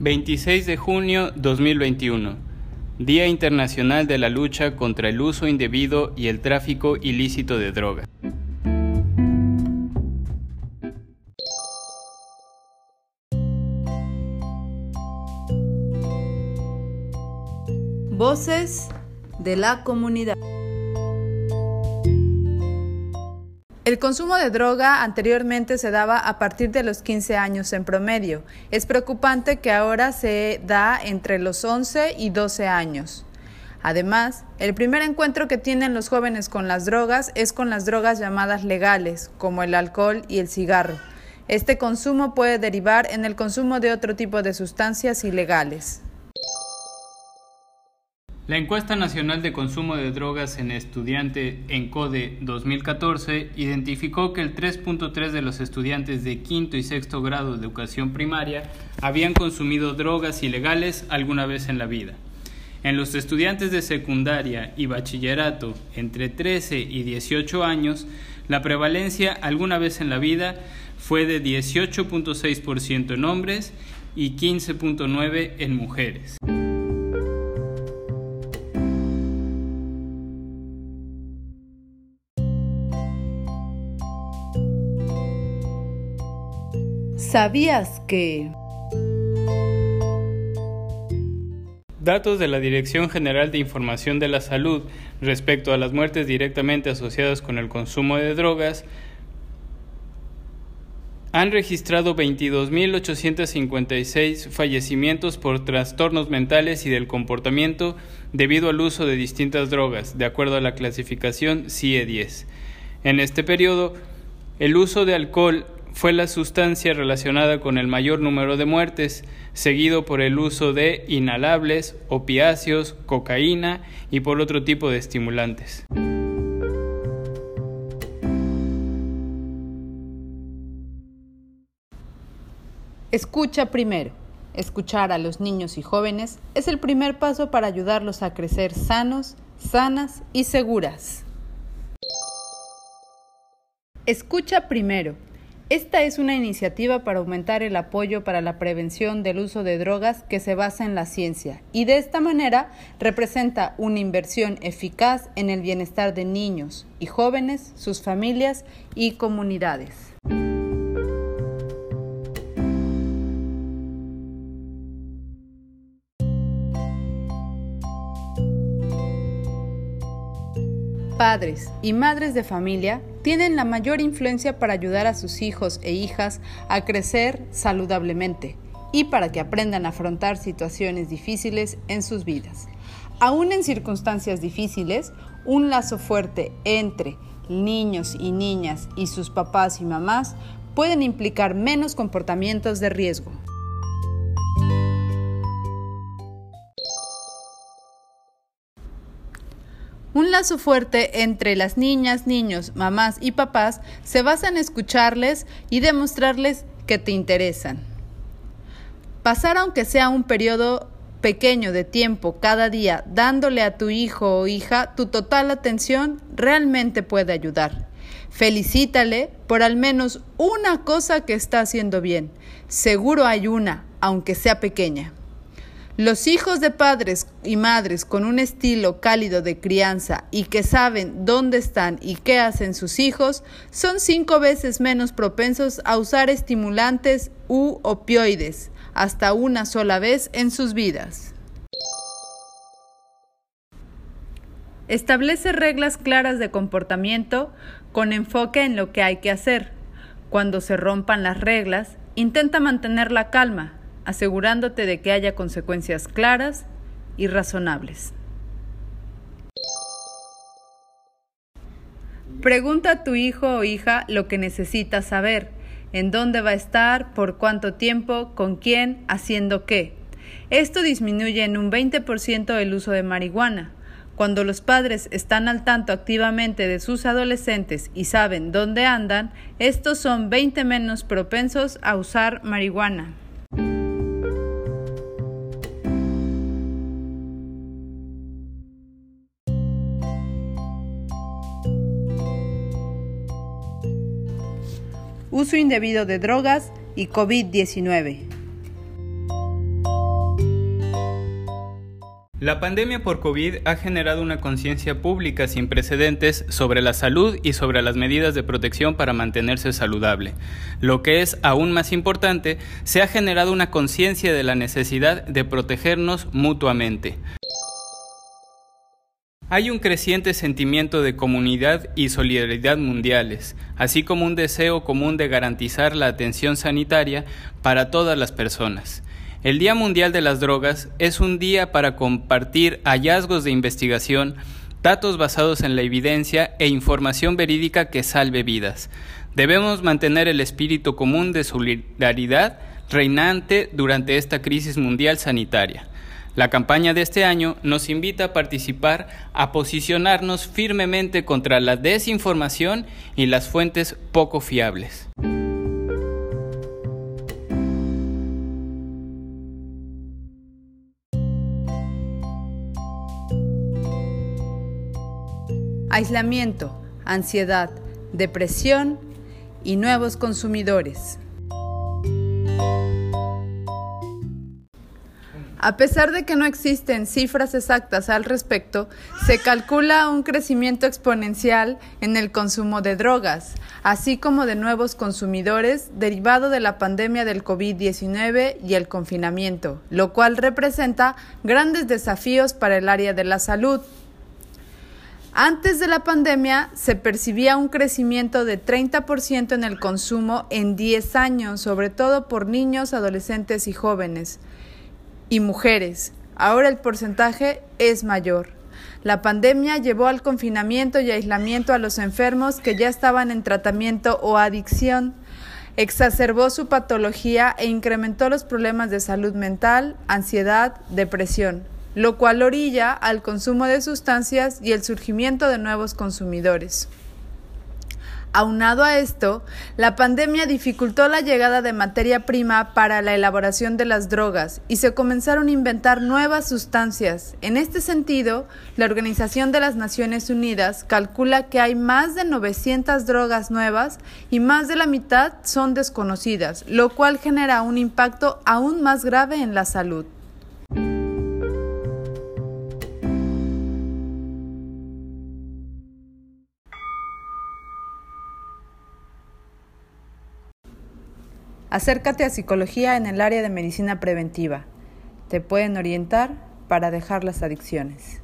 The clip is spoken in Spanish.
26 de junio 2021, Día Internacional de la Lucha contra el Uso Indebido y el Tráfico Ilícito de Drogas. Voces de la comunidad. El consumo de droga anteriormente se daba a partir de los 15 años en promedio. Es preocupante que ahora se da entre los 11 y 12 años. Además, el primer encuentro que tienen los jóvenes con las drogas es con las drogas llamadas legales, como el alcohol y el cigarro. Este consumo puede derivar en el consumo de otro tipo de sustancias ilegales. La encuesta nacional de consumo de drogas en estudiante en CODE 2014 identificó que el 3.3 de los estudiantes de quinto y sexto grado de educación primaria habían consumido drogas ilegales alguna vez en la vida. En los estudiantes de secundaria y bachillerato entre 13 y 18 años, la prevalencia alguna vez en la vida fue de 18.6% en hombres y 15.9% en mujeres. ¿Sabías que... Datos de la Dirección General de Información de la Salud respecto a las muertes directamente asociadas con el consumo de drogas han registrado 22.856 fallecimientos por trastornos mentales y del comportamiento debido al uso de distintas drogas, de acuerdo a la clasificación CIE 10. En este periodo, el uso de alcohol fue la sustancia relacionada con el mayor número de muertes, seguido por el uso de inhalables, opiáceos, cocaína y por otro tipo de estimulantes. Escucha primero. Escuchar a los niños y jóvenes es el primer paso para ayudarlos a crecer sanos, sanas y seguras. Escucha primero esta es una iniciativa para aumentar el apoyo para la prevención del uso de drogas que se basa en la ciencia y de esta manera representa una inversión eficaz en el bienestar de niños y jóvenes, sus familias y comunidades. Padres y madres de familia tienen la mayor influencia para ayudar a sus hijos e hijas a crecer saludablemente y para que aprendan a afrontar situaciones difíciles en sus vidas. Aún en circunstancias difíciles, un lazo fuerte entre niños y niñas y sus papás y mamás pueden implicar menos comportamientos de riesgo. Un lazo fuerte entre las niñas, niños, mamás y papás se basa en escucharles y demostrarles que te interesan. Pasar aunque sea un periodo pequeño de tiempo cada día dándole a tu hijo o hija tu total atención realmente puede ayudar. Felicítale por al menos una cosa que está haciendo bien. Seguro hay una, aunque sea pequeña. Los hijos de padres y madres con un estilo cálido de crianza y que saben dónde están y qué hacen sus hijos son cinco veces menos propensos a usar estimulantes u opioides hasta una sola vez en sus vidas. Establece reglas claras de comportamiento con enfoque en lo que hay que hacer. Cuando se rompan las reglas, intenta mantener la calma asegurándote de que haya consecuencias claras y razonables. Pregunta a tu hijo o hija lo que necesitas saber, en dónde va a estar, por cuánto tiempo, con quién, haciendo qué. Esto disminuye en un 20% el uso de marihuana. Cuando los padres están al tanto activamente de sus adolescentes y saben dónde andan, estos son 20 menos propensos a usar marihuana. uso indebido de drogas y COVID-19. La pandemia por COVID ha generado una conciencia pública sin precedentes sobre la salud y sobre las medidas de protección para mantenerse saludable. Lo que es aún más importante, se ha generado una conciencia de la necesidad de protegernos mutuamente. Hay un creciente sentimiento de comunidad y solidaridad mundiales, así como un deseo común de garantizar la atención sanitaria para todas las personas. El Día Mundial de las Drogas es un día para compartir hallazgos de investigación, datos basados en la evidencia e información verídica que salve vidas. Debemos mantener el espíritu común de solidaridad reinante durante esta crisis mundial sanitaria. La campaña de este año nos invita a participar, a posicionarnos firmemente contra la desinformación y las fuentes poco fiables. aislamiento, ansiedad, depresión y nuevos consumidores. A pesar de que no existen cifras exactas al respecto, se calcula un crecimiento exponencial en el consumo de drogas, así como de nuevos consumidores derivado de la pandemia del COVID-19 y el confinamiento, lo cual representa grandes desafíos para el área de la salud. Antes de la pandemia se percibía un crecimiento de 30% en el consumo en 10 años, sobre todo por niños, adolescentes y jóvenes y mujeres. Ahora el porcentaje es mayor. La pandemia llevó al confinamiento y aislamiento a los enfermos que ya estaban en tratamiento o adicción, exacerbó su patología e incrementó los problemas de salud mental, ansiedad, depresión lo cual orilla al consumo de sustancias y el surgimiento de nuevos consumidores. Aunado a esto, la pandemia dificultó la llegada de materia prima para la elaboración de las drogas y se comenzaron a inventar nuevas sustancias. En este sentido, la Organización de las Naciones Unidas calcula que hay más de 900 drogas nuevas y más de la mitad son desconocidas, lo cual genera un impacto aún más grave en la salud. Acércate a psicología en el área de medicina preventiva. Te pueden orientar para dejar las adicciones.